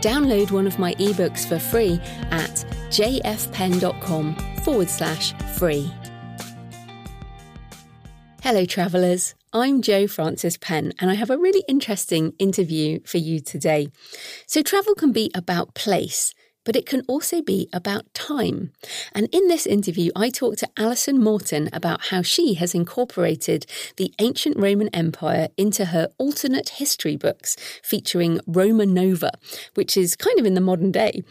download one of my ebooks for free at jfpenn.com forward slash free. Hello, travellers. I'm Jo Frances Penn, and I have a really interesting interview for you today. So, travel can be about place, but it can also be about time. And in this interview, I talked to Alison Morton about how she has incorporated the ancient Roman Empire into her alternate history books featuring Roma Nova, which is kind of in the modern day.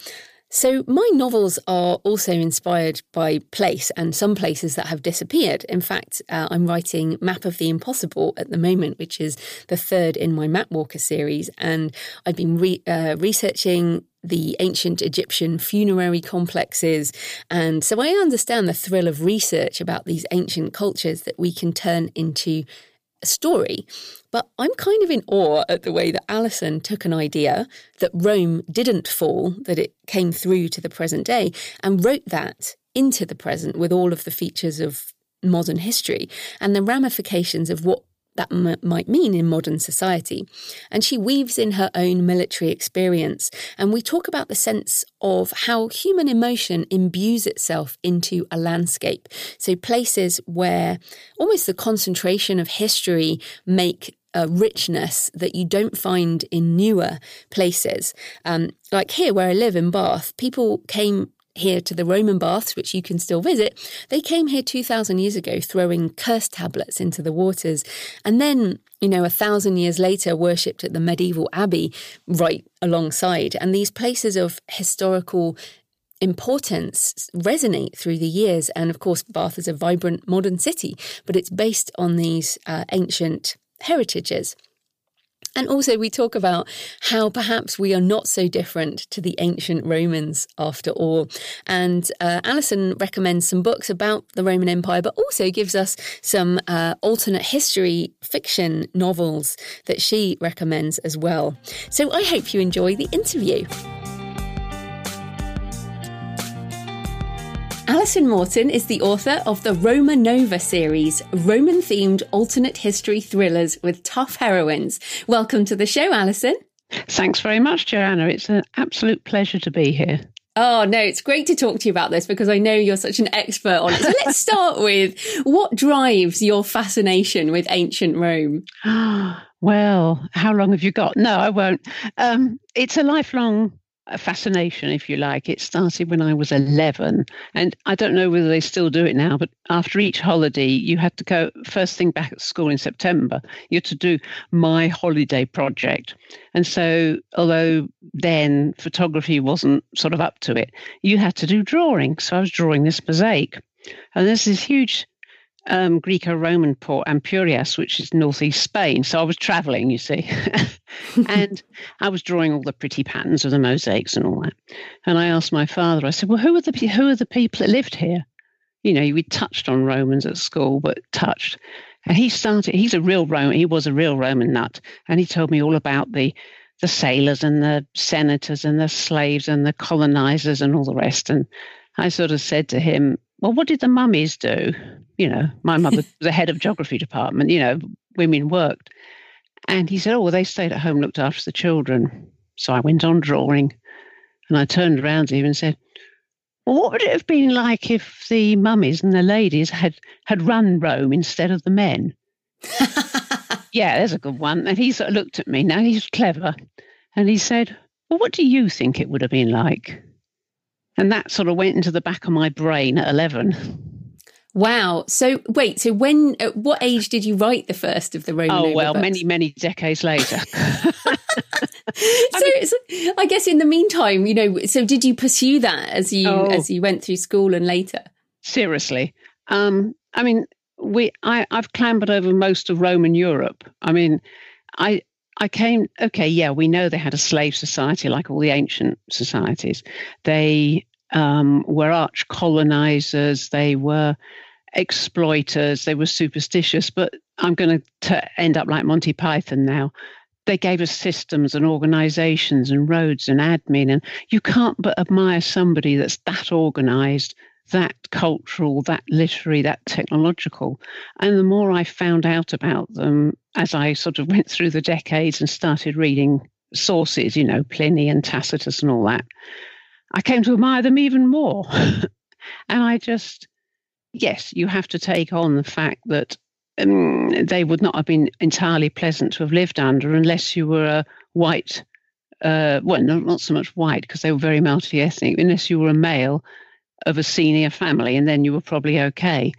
So, my novels are also inspired by place and some places that have disappeared. In fact, uh, I'm writing Map of the Impossible at the moment, which is the third in my Map Walker series. And I've been re- uh, researching the ancient Egyptian funerary complexes. And so I understand the thrill of research about these ancient cultures that we can turn into story. But I'm kind of in awe at the way that Alison took an idea that Rome didn't fall, that it came through to the present day, and wrote that into the present with all of the features of modern history and the ramifications of what that m- might mean in modern society. And she weaves in her own military experience. And we talk about the sense of how human emotion imbues itself into a landscape. So, places where almost the concentration of history make a richness that you don't find in newer places. Um, like here, where I live in Bath, people came here to the Roman baths, which you can still visit, they came here 2,000 years ago throwing curse tablets into the waters. And then, you know, a thousand years later, worshipped at the medieval abbey right alongside. And these places of historical importance resonate through the years. And of course, Bath is a vibrant modern city, but it's based on these uh, ancient heritages. And also, we talk about how perhaps we are not so different to the ancient Romans after all. And uh, Alison recommends some books about the Roman Empire, but also gives us some uh, alternate history fiction novels that she recommends as well. So I hope you enjoy the interview. Alison Morton is the author of the Roma Nova series, Roman themed alternate history thrillers with tough heroines. Welcome to the show, Alison. Thanks very much, Joanna. It's an absolute pleasure to be here. Oh, no, it's great to talk to you about this because I know you're such an expert on it. So let's start with what drives your fascination with ancient Rome? well, how long have you got? No, I won't. Um, it's a lifelong fascination, if you like. It started when I was 11. And I don't know whether they still do it now, but after each holiday, you had to go first thing back at school in September, you had to do my holiday project. And so, although then photography wasn't sort of up to it, you had to do drawing. So I was drawing this mosaic. And there's this huge um, Greco-Roman port, Ampurias, which is northeast Spain. So I was traveling, you see, and I was drawing all the pretty patterns of the mosaics and all that. And I asked my father, I said, "Well, who are the who are the people that lived here?" You know, we touched on Romans at school, but touched. And he started. He's a real Roman. He was a real Roman nut, and he told me all about the the sailors and the senators and the slaves and the colonizers and all the rest. And I sort of said to him, well, what did the mummies do? You know, my mother was the head of geography department, you know, women worked. And he said, oh, well, they stayed at home, looked after the children. So I went on drawing and I turned around to him and said, well, what would it have been like if the mummies and the ladies had, had run Rome instead of the men? yeah, there's a good one. And he sort of looked at me. Now he's clever. And he said, well, what do you think it would have been like? And that sort of went into the back of my brain at 11. Wow. So wait, so when at what age did you write the first of the Roman Oh well, books? many many decades later. so I, mean, I guess in the meantime, you know, so did you pursue that as you oh, as you went through school and later? Seriously. Um I mean, we I I've clambered over most of Roman Europe. I mean, I I came, okay, yeah, we know they had a slave society like all the ancient societies. They um, were arch colonizers. They were exploiters, they were superstitious, but I'm going to end up like Monty Python now. They gave us systems and organizations and roads and admin. And you can't but admire somebody that's that organized, that cultural, that literary, that technological. And the more I found out about them as I sort of went through the decades and started reading sources, you know, Pliny and Tacitus and all that, I came to admire them even more. and I just, yes, you have to take on the fact that um, they would not have been entirely pleasant to have lived under unless you were a white, uh, well, no, not so much white because they were very multi ethnic, unless you were a male of a senior family, and then you were probably okay.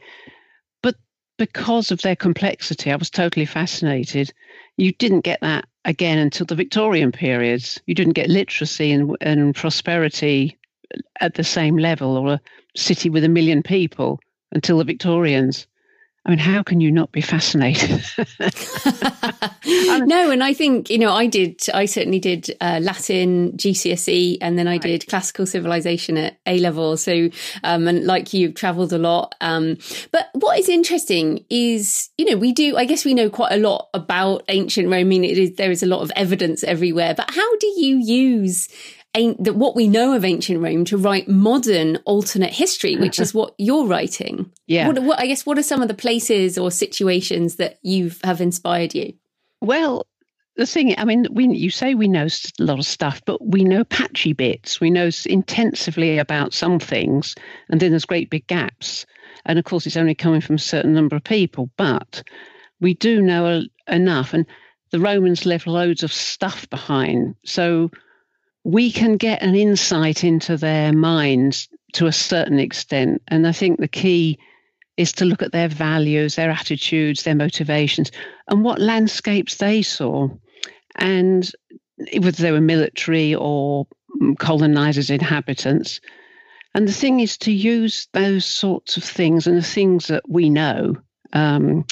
But because of their complexity, I was totally fascinated. You didn't get that again until the Victorian periods. You didn't get literacy and, and prosperity at the same level, or a city with a million people until the Victorians. I mean, how can you not be fascinated? no, and I think, you know, I did, I certainly did uh, Latin GCSE and then I right. did classical civilization at A level. So, um, and like you've traveled a lot. Um, but what is interesting is, you know, we do, I guess we know quite a lot about ancient Rome. I mean, it is, there is a lot of evidence everywhere, but how do you use that what we know of ancient Rome to write modern alternate history, which is what you're writing. Yeah. What, what, I guess what are some of the places or situations that you have inspired you? Well, the thing, I mean, we you say we know a lot of stuff, but we know patchy bits. We know intensively about some things, and then there's great big gaps. And of course, it's only coming from a certain number of people, but we do know enough. And the Romans left loads of stuff behind. So we can get an insight into their minds to a certain extent. And I think the key is to look at their values, their attitudes, their motivations, and what landscapes they saw. And whether they were military or colonizers, inhabitants. And the thing is to use those sorts of things and the things that we know. Um,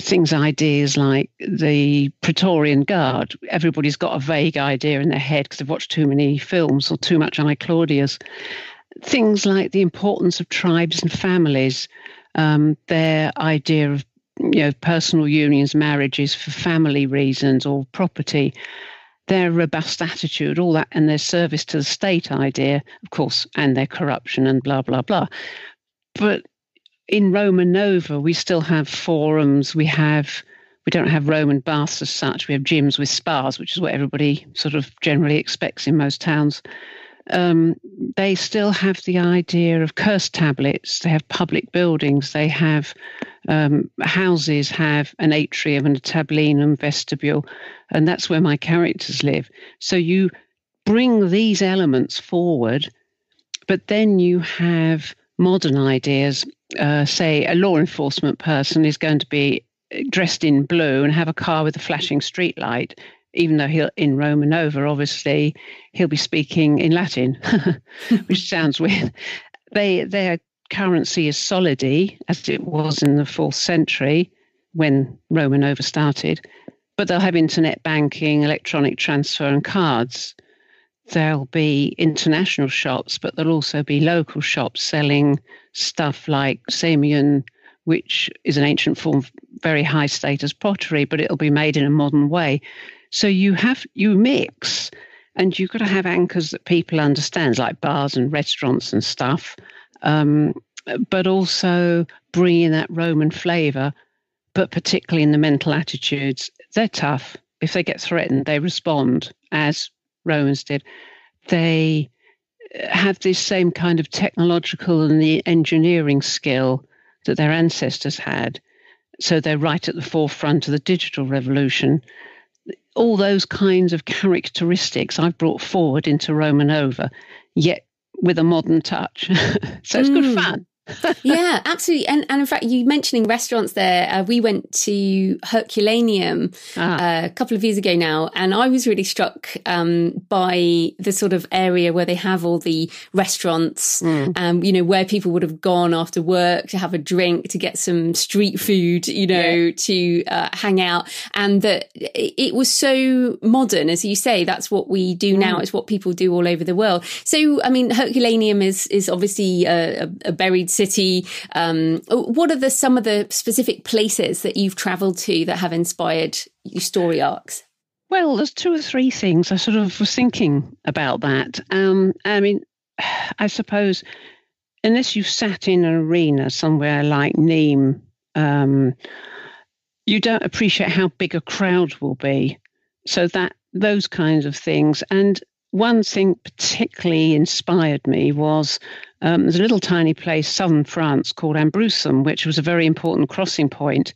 things, ideas like the Praetorian Guard. Everybody's got a vague idea in their head because they've watched too many films or too much I Claudius. Things like the importance of tribes and families, um, their idea of you know personal unions, marriages for family reasons or property, their robust attitude, all that, and their service to the state idea, of course, and their corruption and blah blah blah. But in Roma Nova, we still have forums. We have we don't have Roman baths as such. We have gyms with spas, which is what everybody sort of generally expects in most towns. Um, they still have the idea of curse tablets. They have public buildings. They have um, houses have an atrium and a tablinum vestibule, and that's where my characters live. So you bring these elements forward, but then you have modern ideas uh, say a law enforcement person is going to be dressed in blue and have a car with a flashing street light, even though he'll in Roma Nova, obviously, he'll be speaking in Latin, which sounds weird. They their currency is solidi, as it was in the fourth century when Roma Nova started, but they'll have internet banking, electronic transfer, and cards there'll be international shops, but there'll also be local shops selling stuff like Samian, which is an ancient form of very high status pottery, but it'll be made in a modern way. So you have you mix, and you've got to have anchors that people understand, like bars and restaurants and stuff, um, but also bring in that Roman flavour, but particularly in the mental attitudes. They're tough. If they get threatened, they respond as Romans did, they have this same kind of technological and the engineering skill that their ancestors had. So they're right at the forefront of the digital revolution. All those kinds of characteristics I've brought forward into Roma Nova, yet with a modern touch. so it's mm. good fun yeah, absolutely. And and in fact, you mentioning restaurants there, uh, we went to Herculaneum ah. uh, a couple of years ago now, and I was really struck um, by the sort of area where they have all the restaurants, mm. um, you know, where people would have gone after work to have a drink, to get some street food, you know, yeah. to uh, hang out, and that it was so modern, as you say. That's what we do mm. now. It's what people do all over the world. So, I mean, Herculaneum is is obviously a, a buried city. Um, what are the some of the specific places that you've travelled to that have inspired your story arcs? Well, there's two or three things I sort of was thinking about that. Um, I mean, I suppose unless you've sat in an arena somewhere like Nîmes, um, you don't appreciate how big a crowd will be. So that those kinds of things. And one thing particularly inspired me was um, there's a little tiny place, southern France, called Ambrussum, which was a very important crossing point,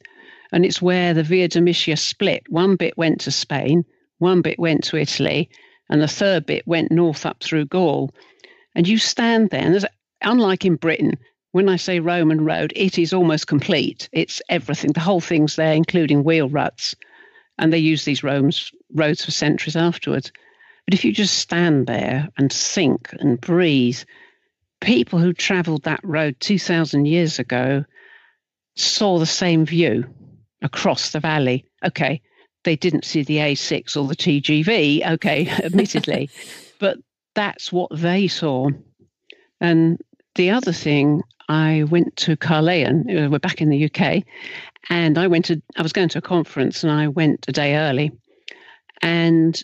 and it's where the Via Domitia split. One bit went to Spain, one bit went to Italy, and the third bit went north up through Gaul. And you stand there, and there's, unlike in Britain, when I say Roman road, it is almost complete. It's everything. The whole thing's there, including wheel ruts. And they use these roads, roads for centuries afterwards. But if you just stand there and think and breathe, people who traveled that road 2,000 years ago saw the same view across the valley. Okay, they didn't see the A6 or the TGV, okay, admittedly, but that's what they saw. And the other thing, I went to Caerleon, uh, we're back in the UK, and I went to, I was going to a conference and I went a day early. And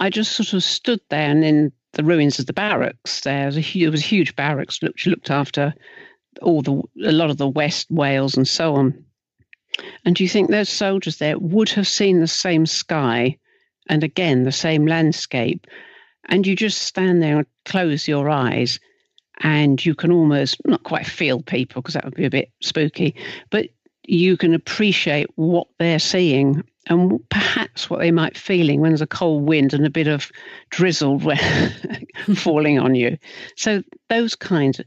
I just sort of stood there and in the ruins of the barracks, there was a, was a huge barracks which looked after all the a lot of the West Wales and so on. And do you think those soldiers there would have seen the same sky and again the same landscape? And you just stand there and close your eyes, and you can almost not quite feel people because that would be a bit spooky, but you can appreciate what they're seeing and perhaps what they might be feeling when there's a cold wind and a bit of drizzle falling on you. So those kinds.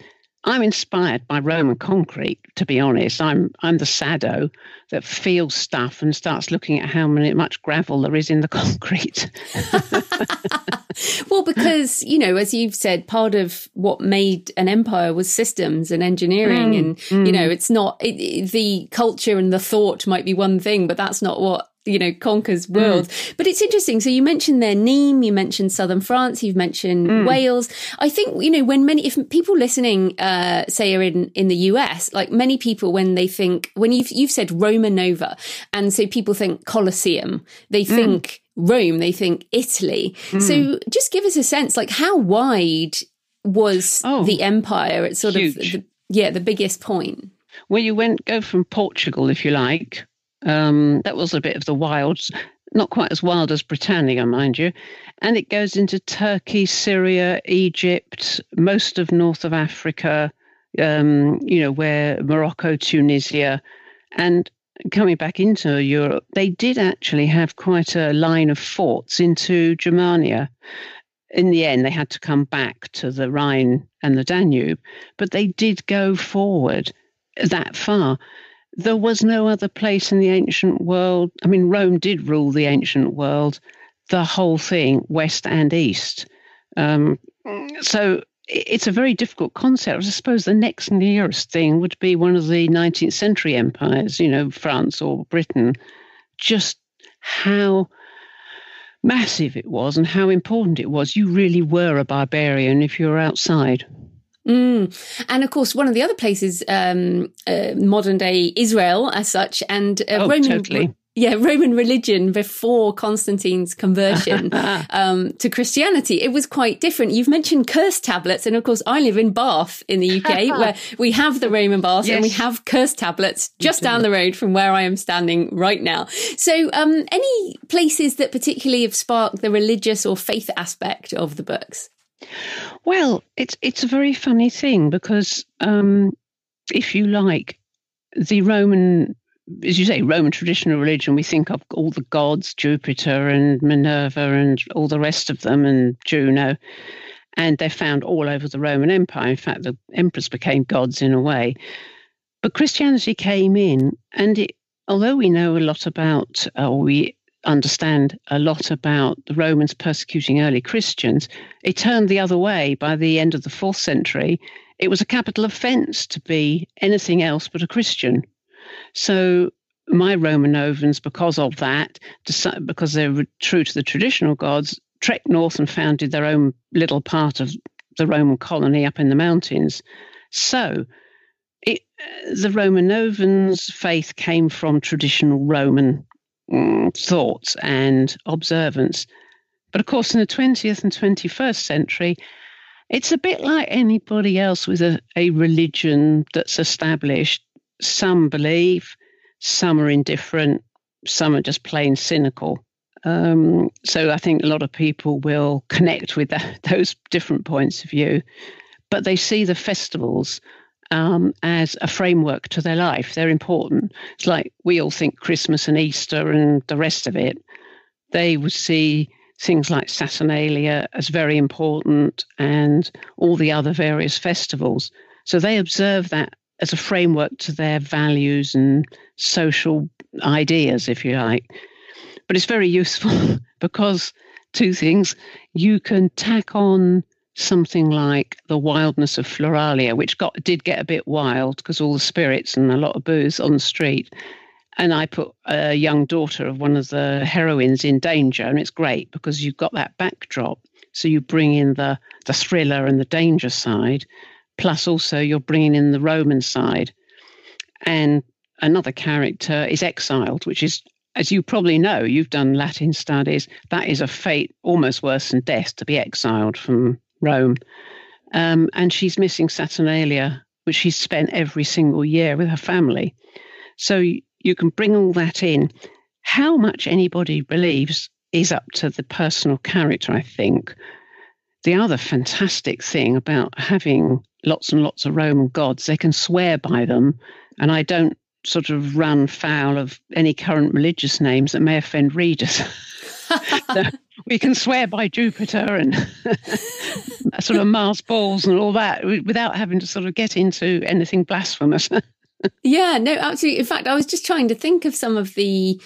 I'm inspired by Roman concrete. To be honest, I'm I'm the sado that feels stuff and starts looking at how many much gravel there is in the concrete. well, because you know, as you've said, part of what made an empire was systems and engineering, mm, and mm. you know, it's not it, it, the culture and the thought might be one thing, but that's not what you know conquers mm. world mm. but it's interesting so you mentioned there Nîmes you mentioned southern France you've mentioned mm. Wales I think you know when many if people listening uh say are in in the US like many people when they think when you've you've said Roma Nova and so people think Colosseum they mm. Rome they think Italy mm. so just give us a sense like how wide was oh, the empire at sort huge. of the, yeah the biggest point well you went go from Portugal if you like um, that was a bit of the wilds, not quite as wild as Britannia, mind you. And it goes into Turkey, Syria, Egypt, most of north of Africa, um, you know, where Morocco, Tunisia, and coming back into Europe, they did actually have quite a line of forts into Germania. In the end, they had to come back to the Rhine and the Danube, but they did go forward that far there was no other place in the ancient world. I mean, Rome did rule the ancient world, the whole thing, west and east. Um, so it's a very difficult concept. I suppose the next nearest thing would be one of the 19th century empires, you know, France or Britain. Just how massive it was and how important it was. You really were a barbarian if you were outside. Mm. And of course, one of the other places, um, uh, modern day Israel as such, and uh, oh, Roman. Totally. Yeah, Roman religion before Constantine's conversion um, to Christianity, it was quite different. You've mentioned curse tablets, and of course, I live in Bath in the UK, where we have the Roman baths yes. and we have curse tablets just down the road from where I am standing right now. So, um, any places that particularly have sparked the religious or faith aspect of the books? Well, it's it's a very funny thing because, um, if you like, the Roman, as you say, Roman traditional religion, we think of all the gods, Jupiter and Minerva and all the rest of them, and Juno, and they're found all over the Roman Empire. In fact, the emperors became gods in a way. But Christianity came in, and it, although we know a lot about, uh, or we understand a lot about the Romans persecuting early Christians, it turned the other way by the end of the fourth century. It was a capital offense to be anything else but a Christian. So my Roma Novans, because of that, because they were true to the traditional gods, trekked north and founded their own little part of the Roman colony up in the mountains. So it, uh, the Roma Novans' faith came from traditional Roman um, thoughts and observance. But of course, in the 20th and 21st century, it's a bit like anybody else with a, a religion that's established. Some believe, some are indifferent, some are just plain cynical. Um, so I think a lot of people will connect with those different points of view, but they see the festivals um, as a framework to their life. They're important. It's like we all think Christmas and Easter and the rest of it. They would see things like Saturnalia as very important and all the other various festivals. So they observe that as a framework to their values and social ideas, if you like. But it's very useful because two things you can tack on something like the wildness of Floralia, which got did get a bit wild because all the spirits and a lot of booze on the street. And I put a young daughter of one of the heroines in danger, and it's great because you've got that backdrop. So you bring in the the thriller and the danger side, plus also you're bringing in the Roman side, and another character is exiled, which is as you probably know, you've done Latin studies. That is a fate almost worse than death to be exiled from Rome. Um, and she's missing Saturnalia, which she's spent every single year with her family. So you can bring all that in. How much anybody believes is up to the personal character, I think. The other fantastic thing about having lots and lots of Roman gods, they can swear by them. And I don't sort of run foul of any current religious names that may offend readers. we can swear by Jupiter and sort of Mars balls and all that without having to sort of get into anything blasphemous. yeah, no, absolutely. In fact, I was just trying to think of some of the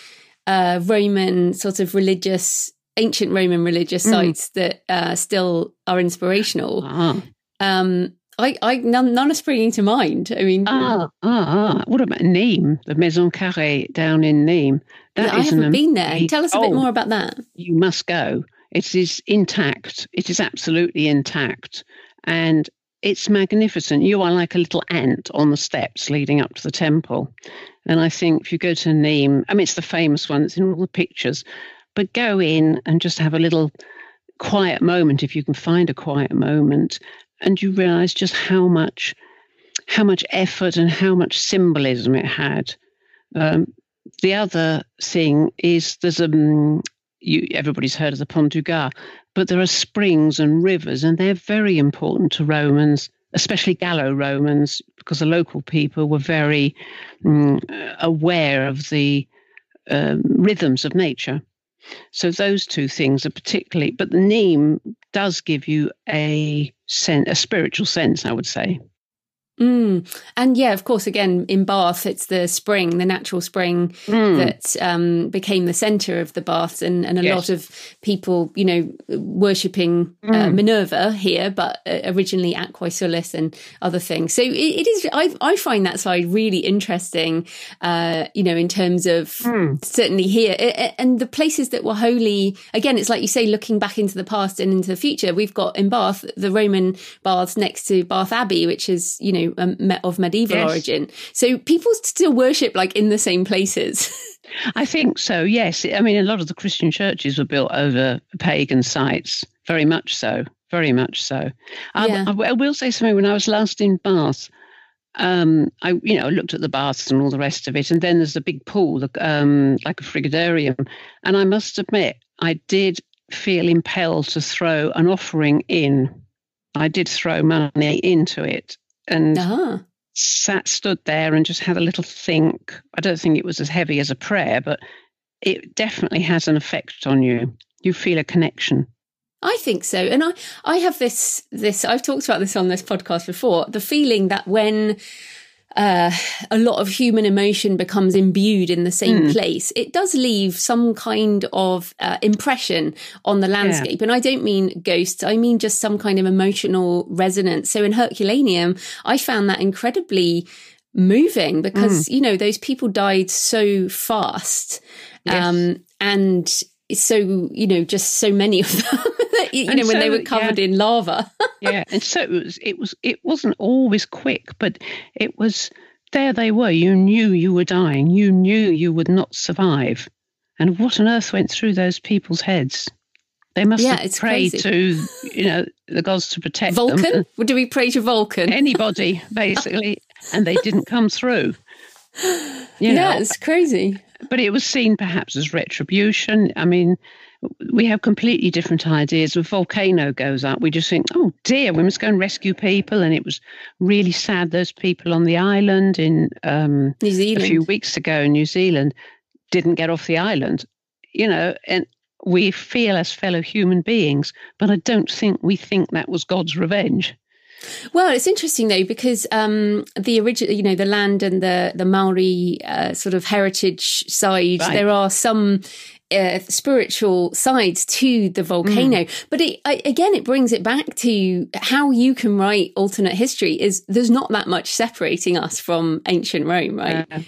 uh, Roman sort of religious, ancient Roman religious mm. sites that uh, still are inspirational. Ah. Um, I, I none, none are springing to mind. I mean, ah, ah, ah. what about Nîmes, the Maison Carrée down in Nîmes? That yeah, I haven't been there. Tell us a bit more about that. You must go. It is intact. It is absolutely intact, and it's magnificent. You are like a little ant on the steps leading up to the temple. And I think if you go to Nîmes, I mean, it's the famous one. It's in all the pictures. But go in and just have a little quiet moment if you can find a quiet moment and you realize just how much how much effort and how much symbolism it had. Um, the other thing is there's um, you, everybody's heard of the Pont du Gard, but there are springs and rivers, and they're very important to Romans, especially Gallo-Romans, because the local people were very um, aware of the um, rhythms of nature. So those two things are particularly, but the Nîmes does give you a sense, a spiritual sense, I would say. Mm. And yeah, of course, again, in Bath, it's the spring, the natural spring mm. that um, became the centre of the baths, and, and a yes. lot of people, you know, worshipping uh, mm. uh, Minerva here, but uh, originally Aquae Sulis and other things. So it, it is, I, I find that side really interesting, uh, you know, in terms of mm. certainly here. And the places that were holy, again, it's like you say, looking back into the past and into the future, we've got in Bath the Roman baths next to Bath Abbey, which is, you know, um, of medieval yes. origin. So people still worship like in the same places. I think so. Yes, I mean a lot of the Christian churches were built over pagan sites. Very much so. Very much so. Yeah. I, I, will say something. When I was last in Bath, um, I you know looked at the baths and all the rest of it, and then there's a big pool, um, like a frigidarium, and I must admit I did feel impelled to throw an offering in. I did throw money into it, and uh-huh. sat stood there and just had a little think. I don't think it was as heavy as a prayer, but it definitely has an effect on you. You feel a connection. I think so. And I, I have this, this, I've talked about this on this podcast before, the feeling that when uh, a lot of human emotion becomes imbued in the same mm. place, it does leave some kind of uh, impression on the landscape. Yeah. And I don't mean ghosts, I mean just some kind of emotional resonance. So in Herculaneum, I found that incredibly moving because, mm. you know, those people died so fast. Yes. Um, and so, you know, just so many of them. You and know, so, when they were covered yeah. in lava. yeah, and so it was. It was. It wasn't always quick, but it was. There they were. You knew you were dying. You knew you would not survive. And what on earth went through those people's heads? They must yeah, have prayed crazy. to, you know, the gods to protect Vulcan? them. Vulcan? Uh, Do we pray to Vulcan? Anybody, basically. and they didn't come through. You know, yeah, it's crazy. But it was seen perhaps as retribution. I mean, we have completely different ideas. A volcano goes up, we just think, oh dear, we must go and rescue people. And it was really sad. Those people on the island in um, New Zealand a few weeks ago in New Zealand didn't get off the island. You know, and we feel as fellow human beings, but I don't think we think that was God's revenge. Well, it's interesting though because um, the original, you know, the land and the the Maori uh, sort of heritage side, right. there are some uh, spiritual sides to the volcano. Mm. But it, I, again, it brings it back to how you can write alternate history. Is there's not that much separating us from ancient Rome, right? Uh,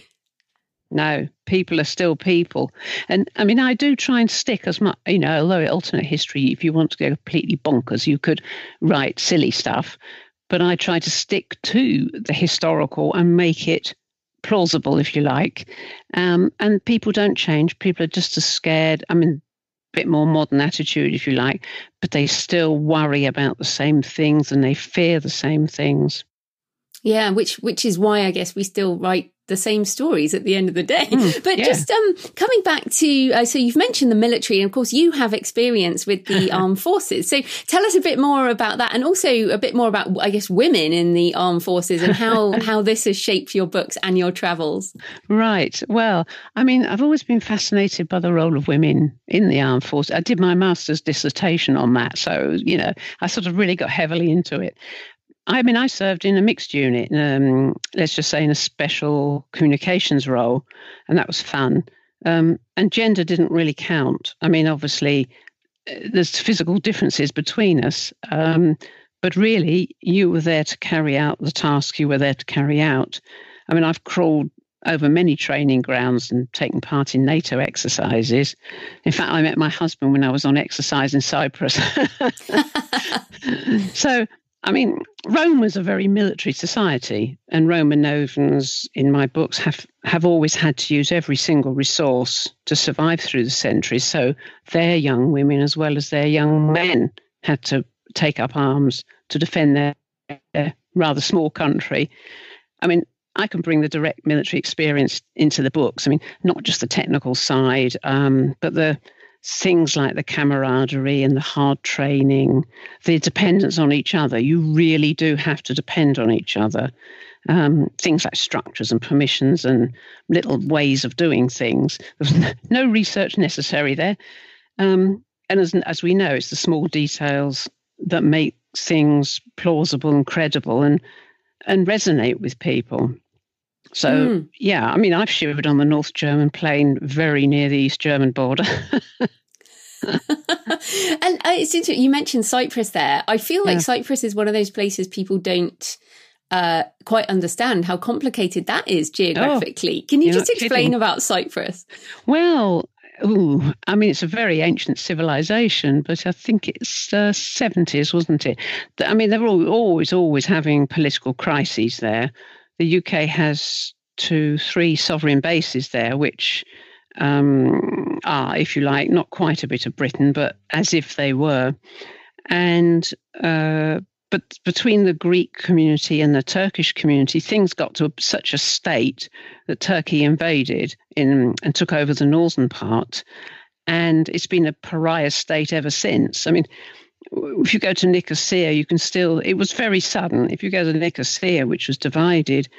no, people are still people. And I mean, I do try and stick as much, you know, although alternate history, if you want to go completely bonkers, you could write silly stuff. But I try to stick to the historical and make it plausible, if you like. Um, and people don't change. People are just as scared. I mean, a bit more modern attitude, if you like, but they still worry about the same things and they fear the same things. Yeah, which which is why I guess we still write the same stories at the end of the day. Mm, but yeah. just um, coming back to, uh, so you've mentioned the military, and of course you have experience with the armed forces. So tell us a bit more about that, and also a bit more about, I guess, women in the armed forces and how how this has shaped your books and your travels. Right. Well, I mean, I've always been fascinated by the role of women in the armed forces. I did my master's dissertation on that, so you know, I sort of really got heavily into it. I mean, I served in a mixed unit, um, let's just say in a special communications role, and that was fun. Um, and gender didn't really count. I mean, obviously, uh, there's physical differences between us, um, but really, you were there to carry out the task you were there to carry out. I mean, I've crawled over many training grounds and taken part in NATO exercises. In fact, I met my husband when I was on exercise in Cyprus. so I mean, Rome was a very military society, and Roma Novans in my books have, have always had to use every single resource to survive through the centuries. So their young women, as well as their young men, had to take up arms to defend their, their rather small country. I mean, I can bring the direct military experience into the books. I mean, not just the technical side, um, but the things like the camaraderie and the hard training, the dependence on each other. You really do have to depend on each other. Um, things like structures and permissions and little ways of doing things. There's no research necessary there. Um, and as, as we know, it's the small details that make things plausible and credible and and resonate with people. So mm. yeah, I mean, I've shivered on the North German plain, very near the East German border. and uh, it's interesting. You mentioned Cyprus there. I feel like yeah. Cyprus is one of those places people don't uh, quite understand how complicated that is geographically. Oh, Can you just explain kidding. about Cyprus? Well, Ooh, I mean, it's a very ancient civilization, but I think it's uh, 70s, wasn't it? I mean, they're all, always, always having political crises there the UK has two, three sovereign bases there, which um, are, if you like, not quite a bit of Britain, but as if they were. And uh, but between the Greek community and the Turkish community, things got to such a state that Turkey invaded in and took over the northern part, and it's been a pariah state ever since. I mean, if you go to Nicosia, you can still, it was very sudden. If you go to Nicosia, which was divided,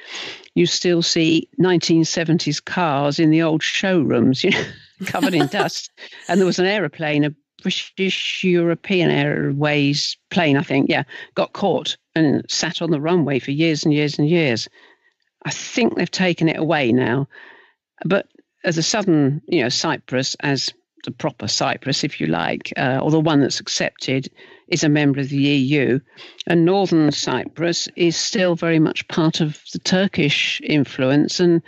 you still see 1970s cars in the old showrooms, you know, covered in dust. And there was an aeroplane, a British European Airways plane, I think, yeah, got caught and sat on the runway for years and years and years. I think they've taken it away now. But as a southern, you know, Cyprus, as the proper Cyprus, if you like, uh, or the one that's accepted, is a member of the EU. And northern Cyprus is still very much part of the Turkish influence, and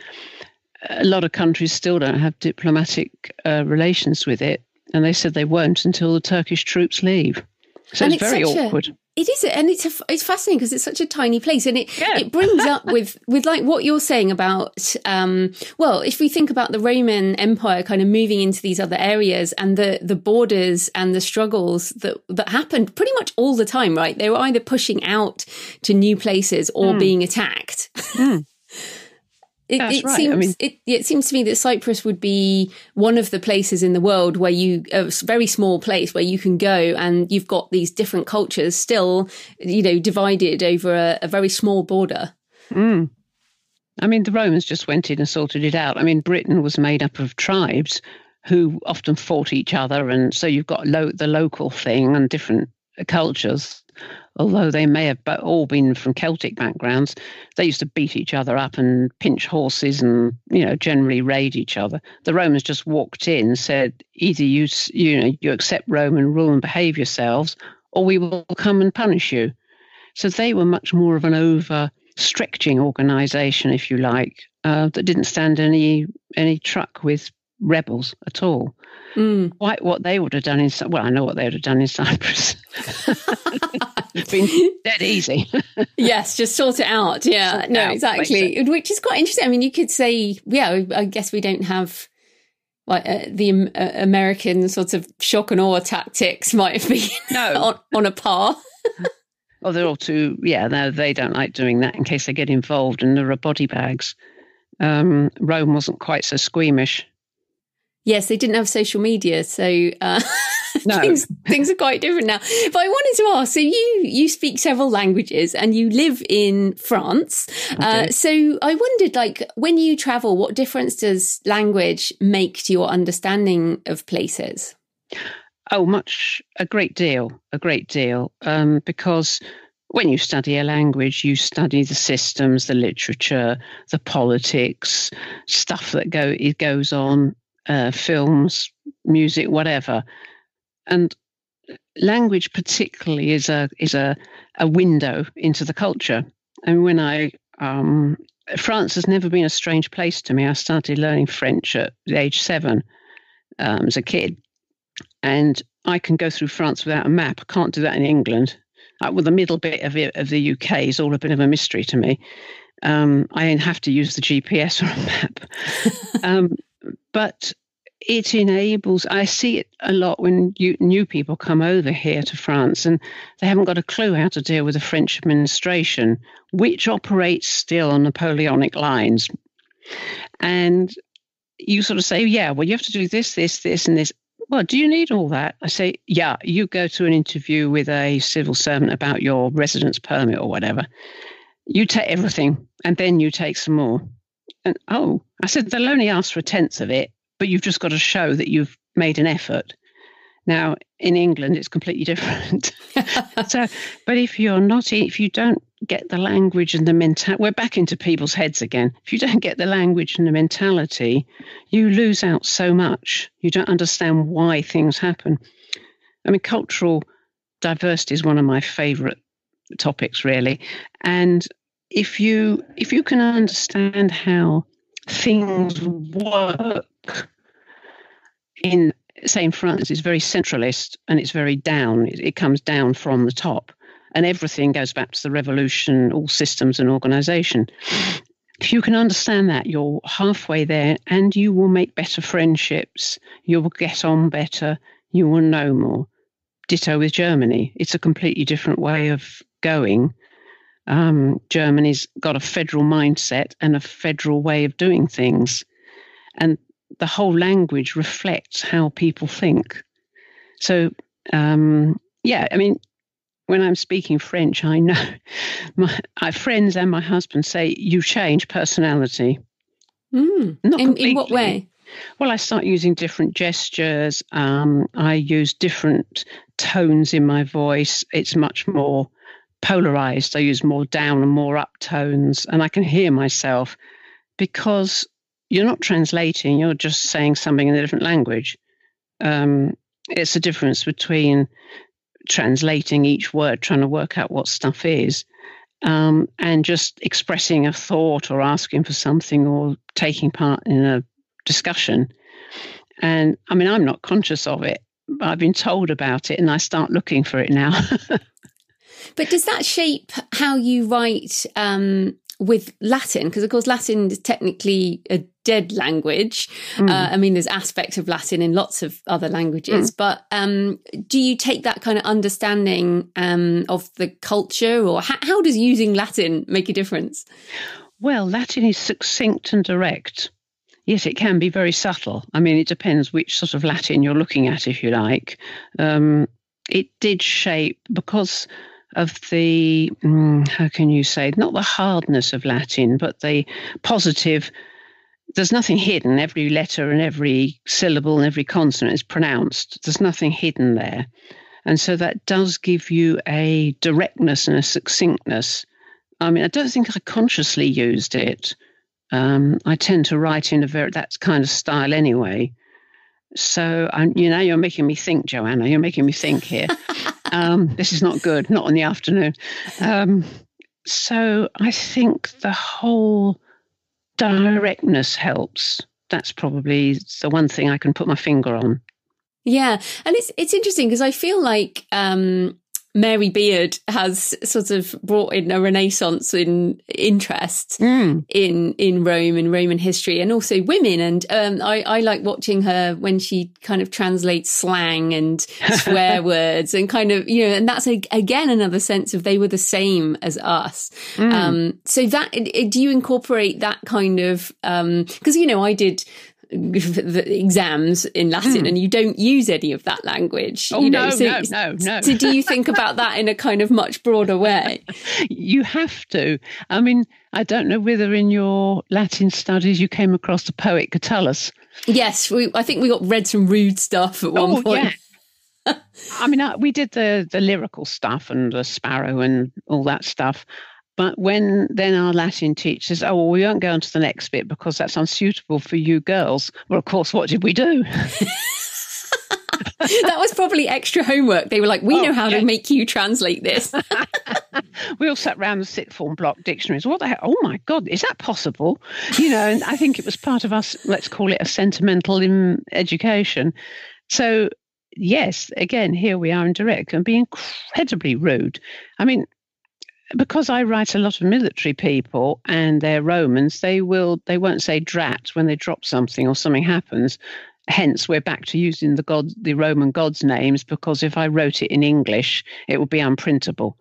a lot of countries still don't have diplomatic uh, relations with it. And they said they won't until the Turkish troops leave. So and it's, it's very awkward. A, it is, and it's a, it's fascinating because it's such a tiny place, and it yeah. it brings up with with like what you're saying about um, well, if we think about the Roman Empire kind of moving into these other areas and the the borders and the struggles that that happened pretty much all the time, right? They were either pushing out to new places or mm. being attacked. Mm. It, it right. seems I mean, it, it seems to me that Cyprus would be one of the places in the world where you a very small place where you can go and you've got these different cultures still, you know, divided over a, a very small border. Mm. I mean, the Romans just went in and sorted it out. I mean, Britain was made up of tribes who often fought each other, and so you've got lo- the local thing and different cultures although they may have all been from Celtic backgrounds, they used to beat each other up and pinch horses and you know generally raid each other. The Romans just walked in, said either you you know you accept Roman rule and behave yourselves, or we will come and punish you. So they were much more of an over stretching organisation, if you like, uh, that didn't stand any any truck with rebels at all. Mm. Quite what they would have done in well, I know what they would have done in Cyprus. it's been dead easy. yes, just sort it out. Yeah, sort no, out, exactly. Which is quite interesting. I mean, you could say, yeah, I guess we don't have like uh, the uh, American sort of shock and awe tactics might have been no. on, on a par. Oh, they're all too, yeah, no, they don't like doing that in case they get involved and there are body bags. Um, Rome wasn't quite so squeamish. Yes, they didn't have social media, so uh, no. things, things are quite different now. But I wanted to ask: so you you speak several languages and you live in France. Uh, so I wondered, like, when you travel, what difference does language make to your understanding of places? Oh, much, a great deal, a great deal, um, because when you study a language, you study the systems, the literature, the politics, stuff that go it goes on uh, films, music, whatever. And language, particularly, is a is a a window into the culture. And when I um, France has never been a strange place to me. I started learning French at the age seven um, as a kid, and I can go through France without a map. I can't do that in England. Like, well, the middle bit of, it, of the UK is all a bit of a mystery to me. Um, I have to use the GPS or a map. um, but it enables i see it a lot when you, new people come over here to france and they haven't got a clue how to deal with the french administration which operates still on napoleonic lines. And you sort of say oh, yeah well you have to do this this this and this. Well do you need all that? I say yeah you go to an interview with a civil servant about your residence permit or whatever. You take everything and then you take some more and oh, I said they'll only ask for a tenth of it, but you've just got to show that you've made an effort. Now, in England, it's completely different. so, but if you're not, if you don't get the language and the mental, we're back into people's heads again. If you don't get the language and the mentality, you lose out so much. You don't understand why things happen. I mean, cultural diversity is one of my favorite topics, really. And if you if you can understand how things work in say in France it's very centralist and it's very down. It, it comes down from the top and everything goes back to the revolution all systems and organization. If you can understand that you're halfway there and you will make better friendships. You will get on better. You will know more. Ditto with germany. It's a completely different way of going um, Germany's got a federal mindset and a federal way of doing things. And the whole language reflects how people think. So, um, yeah, I mean, when I'm speaking French, I know my, my friends and my husband say, you change personality. Mm. Not in, in what way? Well, I start using different gestures. Um, I use different tones in my voice. It's much more polarized. I use more down and more up tones, and I can hear myself because you're not translating, you're just saying something in a different language. Um, it's a difference between translating each word, trying to work out what stuff is, um, and just expressing a thought or asking for something or taking part in a discussion. And I mean, I'm not conscious of it. But I've been told about it and I start looking for it now. but does that shape how you write um, with Latin? Because, of course, Latin is technically a dead language. Mm. Uh, I mean, there's aspects of Latin in lots of other languages, mm. but um, do you take that kind of understanding um, of the culture, or how, how does using Latin make a difference? Well, Latin is succinct and direct. Yes, it can be very subtle. I mean, it depends which sort of Latin you're looking at, if you like. Um, it did shape because of the, mm, how can you say, not the hardness of Latin, but the positive. There's nothing hidden. Every letter and every syllable and every consonant is pronounced. There's nothing hidden there. And so that does give you a directness and a succinctness. I mean, I don't think I consciously used it um, I tend to write in a very that kind of style anyway. So you know, you're making me think, Joanna. You're making me think here. um, this is not good. Not in the afternoon. Um, so I think the whole directness helps. That's probably the one thing I can put my finger on. Yeah, and it's it's interesting because I feel like um, Mary Beard has sort of brought in a renaissance in interest mm. in in Rome and Roman history, and also women. And um, I, I, like watching her when she kind of translates slang and swear words, and kind of you know, and that's a, again another sense of they were the same as us. Mm. Um, so that do you incorporate that kind of because um, you know I did exams in Latin, mm. and you don't use any of that language. Oh you know? no, so, no, no, no. So, do you think about that in a kind of much broader way? you have to. I mean, I don't know whether in your Latin studies you came across the poet Catullus. Yes, we, I think we got read some rude stuff at one oh, point. Yeah. I mean, we did the the lyrical stuff and the sparrow and all that stuff. But when then our Latin teacher says, oh, well, we won't go on to the next bit because that's unsuitable for you girls. Well, of course, what did we do? that was probably extra homework. They were like, we oh, know how yeah. to make you translate this. we all sat around the sixth form block dictionaries. What the hell? Oh my God, is that possible? You know, and I think it was part of us, let's call it a sentimental in education. So, yes, again, here we are in direct and be incredibly rude. I mean, because I write a lot of military people and they're Romans, they will they won't say drat when they drop something or something happens. Hence, we're back to using the god the Roman gods' names because if I wrote it in English, it would be unprintable.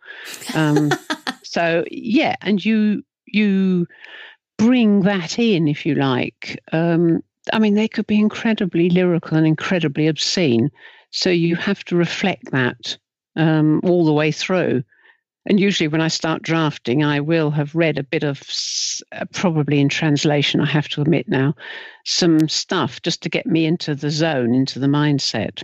Um, so yeah, and you you bring that in if you like. Um, I mean, they could be incredibly lyrical and incredibly obscene. So you have to reflect that um, all the way through. And usually, when I start drafting, I will have read a bit of, uh, probably in translation, I have to admit now, some stuff just to get me into the zone, into the mindset.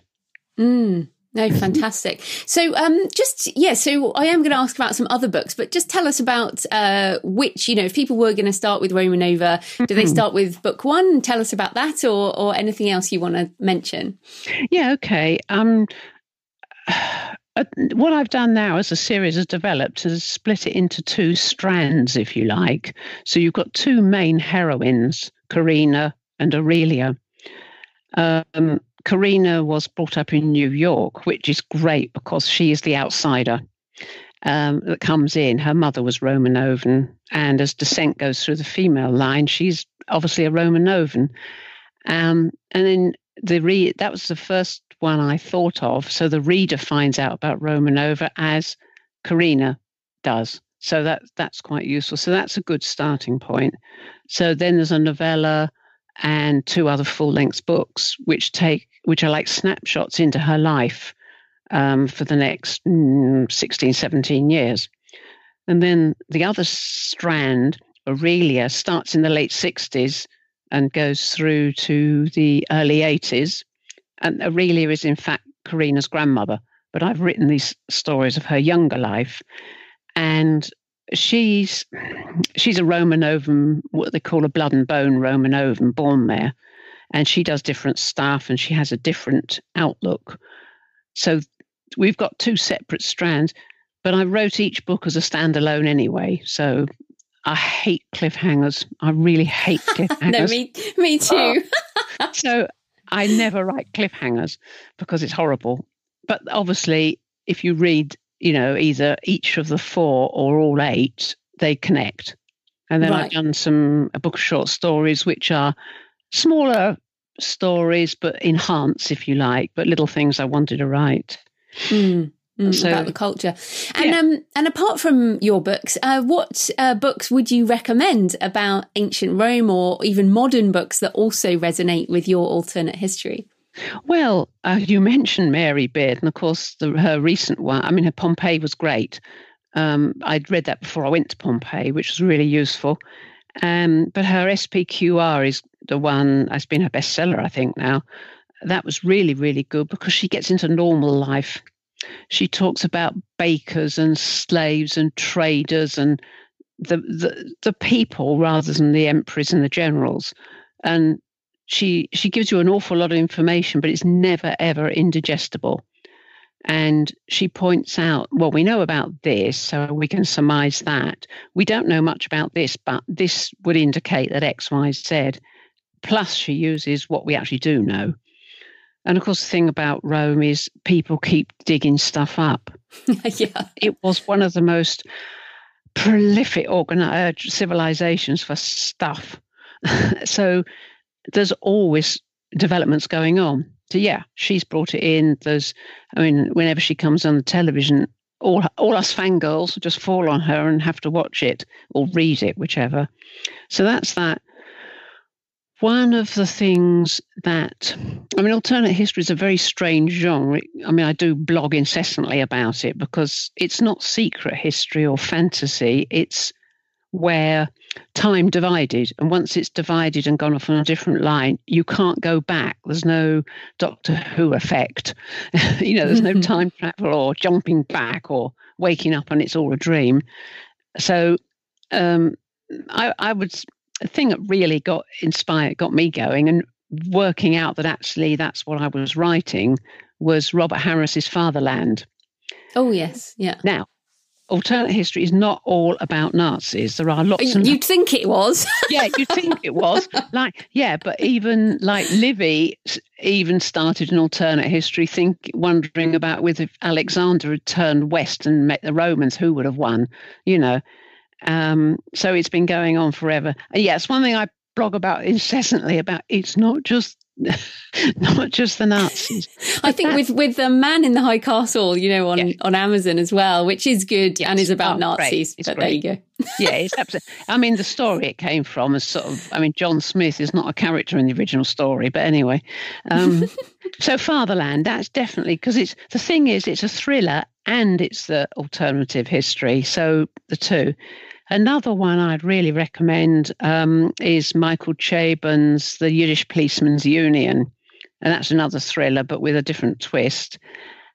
Mm. No, fantastic. So, um, just yeah. So, I am going to ask about some other books, but just tell us about uh, which you know, if people were going to start with Roma Nova, do they mm-hmm. start with book one? Tell us about that, or or anything else you want to mention. Yeah. Okay. Um, uh, what I've done now as the series has developed is split it into two strands, if you like. So you've got two main heroines, Karina and Aurelia. Um, Karina was brought up in New York, which is great because she is the outsider um, that comes in. Her mother was Roma Novan, and as descent goes through the female line, she's obviously a Roma Novan. Um, and then the re- that was the first one I thought of. So the reader finds out about Roma Nova as Karina does. So that that's quite useful. So that's a good starting point. So then there's a novella and two other full length books which take which are like snapshots into her life um, for the next mm, 16, 17 years. And then the other strand, Aurelia, starts in the late 60s and goes through to the early 80s and Aurelia is in fact Karina's grandmother, but I've written these stories of her younger life, and she's she's a Roma Novan, what they call a blood and bone Roma Novan, born there, and she does different stuff, and she has a different outlook. So we've got two separate strands, but I wrote each book as a standalone anyway. So I hate cliffhangers. I really hate cliffhangers. no, me, me too. so I never write cliffhangers because it's horrible. But obviously, if you read, you know, either each of the four or all eight, they connect. And then right. I've done some a book of short stories, which are smaller stories, but enhance, if you like, but little things I wanted to write. Mm. Mm, so, about the culture. And yeah. um, and apart from your books, uh, what uh, books would you recommend about ancient Rome, or even modern books that also resonate with your alternate history? Well, uh, you mentioned Mary Beard, and of course, the, her recent one. I mean, her Pompeii was great. Um, I'd read that before I went to Pompeii, which was really useful. Um, but her SPQR is the one that's been her bestseller, I think now. That was really, really good because she gets into normal life she talks about bakers and slaves and traders and the, the the people rather than the emperors and the generals. And she she gives you an awful lot of information but it's never ever indigestible. And she points out well we know about this so we can surmise that. We don't know much about this but this would indicate that x y z. Plus she uses what we actually do know and of course, the thing about Rome is people keep digging stuff up. yeah. It was one of the most prolific organized uh, civilizations for stuff. so there's always developments going on. So yeah, she's brought it in. There's, I mean, whenever she comes on the television, all all us fangirls just fall on her and have to watch it or read it, whichever. So that's that one of the things that I mean, alternate history is a very strange genre. I mean, I do blog incessantly about it because it's not secret history or fantasy. It's where time divided, and once it's divided and gone off on a different line, you can't go back. There's no Doctor Who effect. you know, there's no time travel or jumping back or waking up and it's all a dream. So um, I, I would the thing that really got inspired, got me going, and working out that actually that's what I was writing was Robert Harris's Fatherland. Oh yes, yeah. Now, alternate history is not all about Nazis. There are lots. You'd think it was. yeah, you'd think it was. Like, yeah, but even like Livy even started an alternate history, think wondering about with if Alexander had turned west and met the Romans, who would have won? You know, um, so it's been going on forever. And yes, one thing I blog about incessantly about it's not just not just the Nazis. I think with with the Man in the High Castle, you know, on, yeah. on Amazon as well, which is good yes. and is about oh, Nazis. But great. there you go. yeah, it's absolutely. I mean, the story it came from is sort of. I mean, John Smith is not a character in the original story, but anyway. Um, so Fatherland, that's definitely because it's the thing is it's a thriller and it's the alternative history. So the two. Another one I'd really recommend um, is Michael Chabon's The Yiddish Policeman's Union. And that's another thriller, but with a different twist.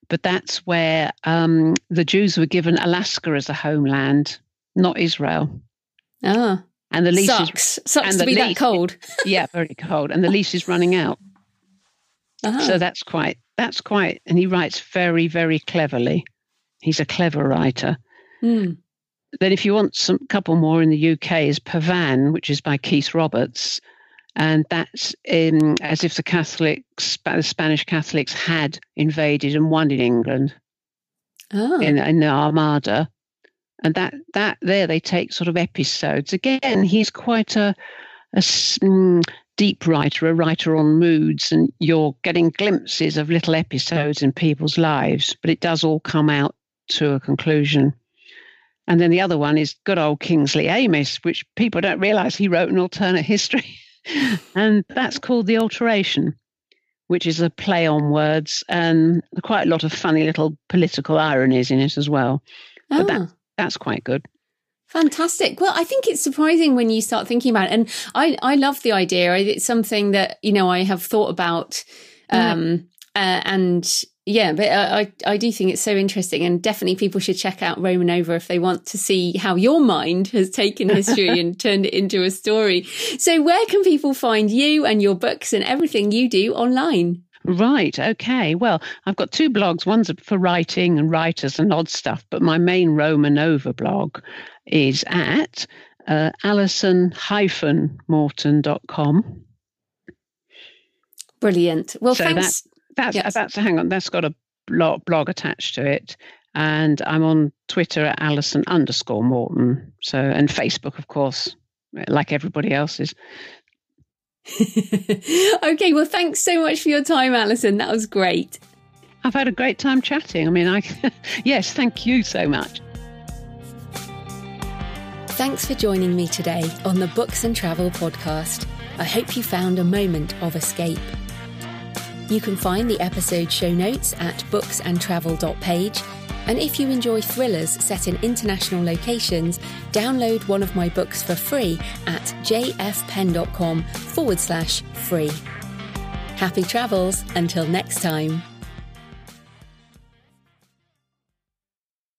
But that's where um, the Jews were given Alaska as a homeland, not Israel. Ah. And the lease sucks. Is, sucks to be lease, that cold. yeah, very cold. And the lease is running out. Uh-huh. So that's quite that's quite and he writes very, very cleverly. He's a clever writer. Mm. Then, if you want some couple more in the UK, is Pavane, which is by Keith Roberts, and that's in, as if the Catholics, the Spanish Catholics, had invaded and won in England oh. in, in the Armada, and that that there they take sort of episodes. Again, he's quite a, a mm, deep writer, a writer on moods, and you're getting glimpses of little episodes in people's lives, but it does all come out to a conclusion. And then the other one is good old Kingsley Amis, which people don't realize he wrote an alternate history. and that's called The Alteration, which is a play on words and quite a lot of funny little political ironies in it as well. Oh. But that, ah. that's quite good. Fantastic. Well, I think it's surprising when you start thinking about it. And I, I love the idea. It's something that, you know, I have thought about. Um, uh, and yeah, but I, I do think it's so interesting, and definitely people should check out Roma Nova if they want to see how your mind has taken history and turned it into a story. So, where can people find you and your books and everything you do online? Right. Okay. Well, I've got two blogs. One's for writing and writers and odd stuff, but my main Roma Nova blog is at uh, alison-morton.com. Brilliant. Well, so thanks. That, that's yes. that's hang on. That's got a blog, blog attached to it, and I'm on Twitter at Alison underscore Morton. So and Facebook, of course, like everybody else is. okay, well, thanks so much for your time, Alison. That was great. I've had a great time chatting. I mean, I yes, thank you so much. Thanks for joining me today on the Books and Travel podcast. I hope you found a moment of escape. You can find the episode show notes at booksandtravel.page. And if you enjoy thrillers set in international locations, download one of my books for free at jfpenn.com forward slash free. Happy travels until next time.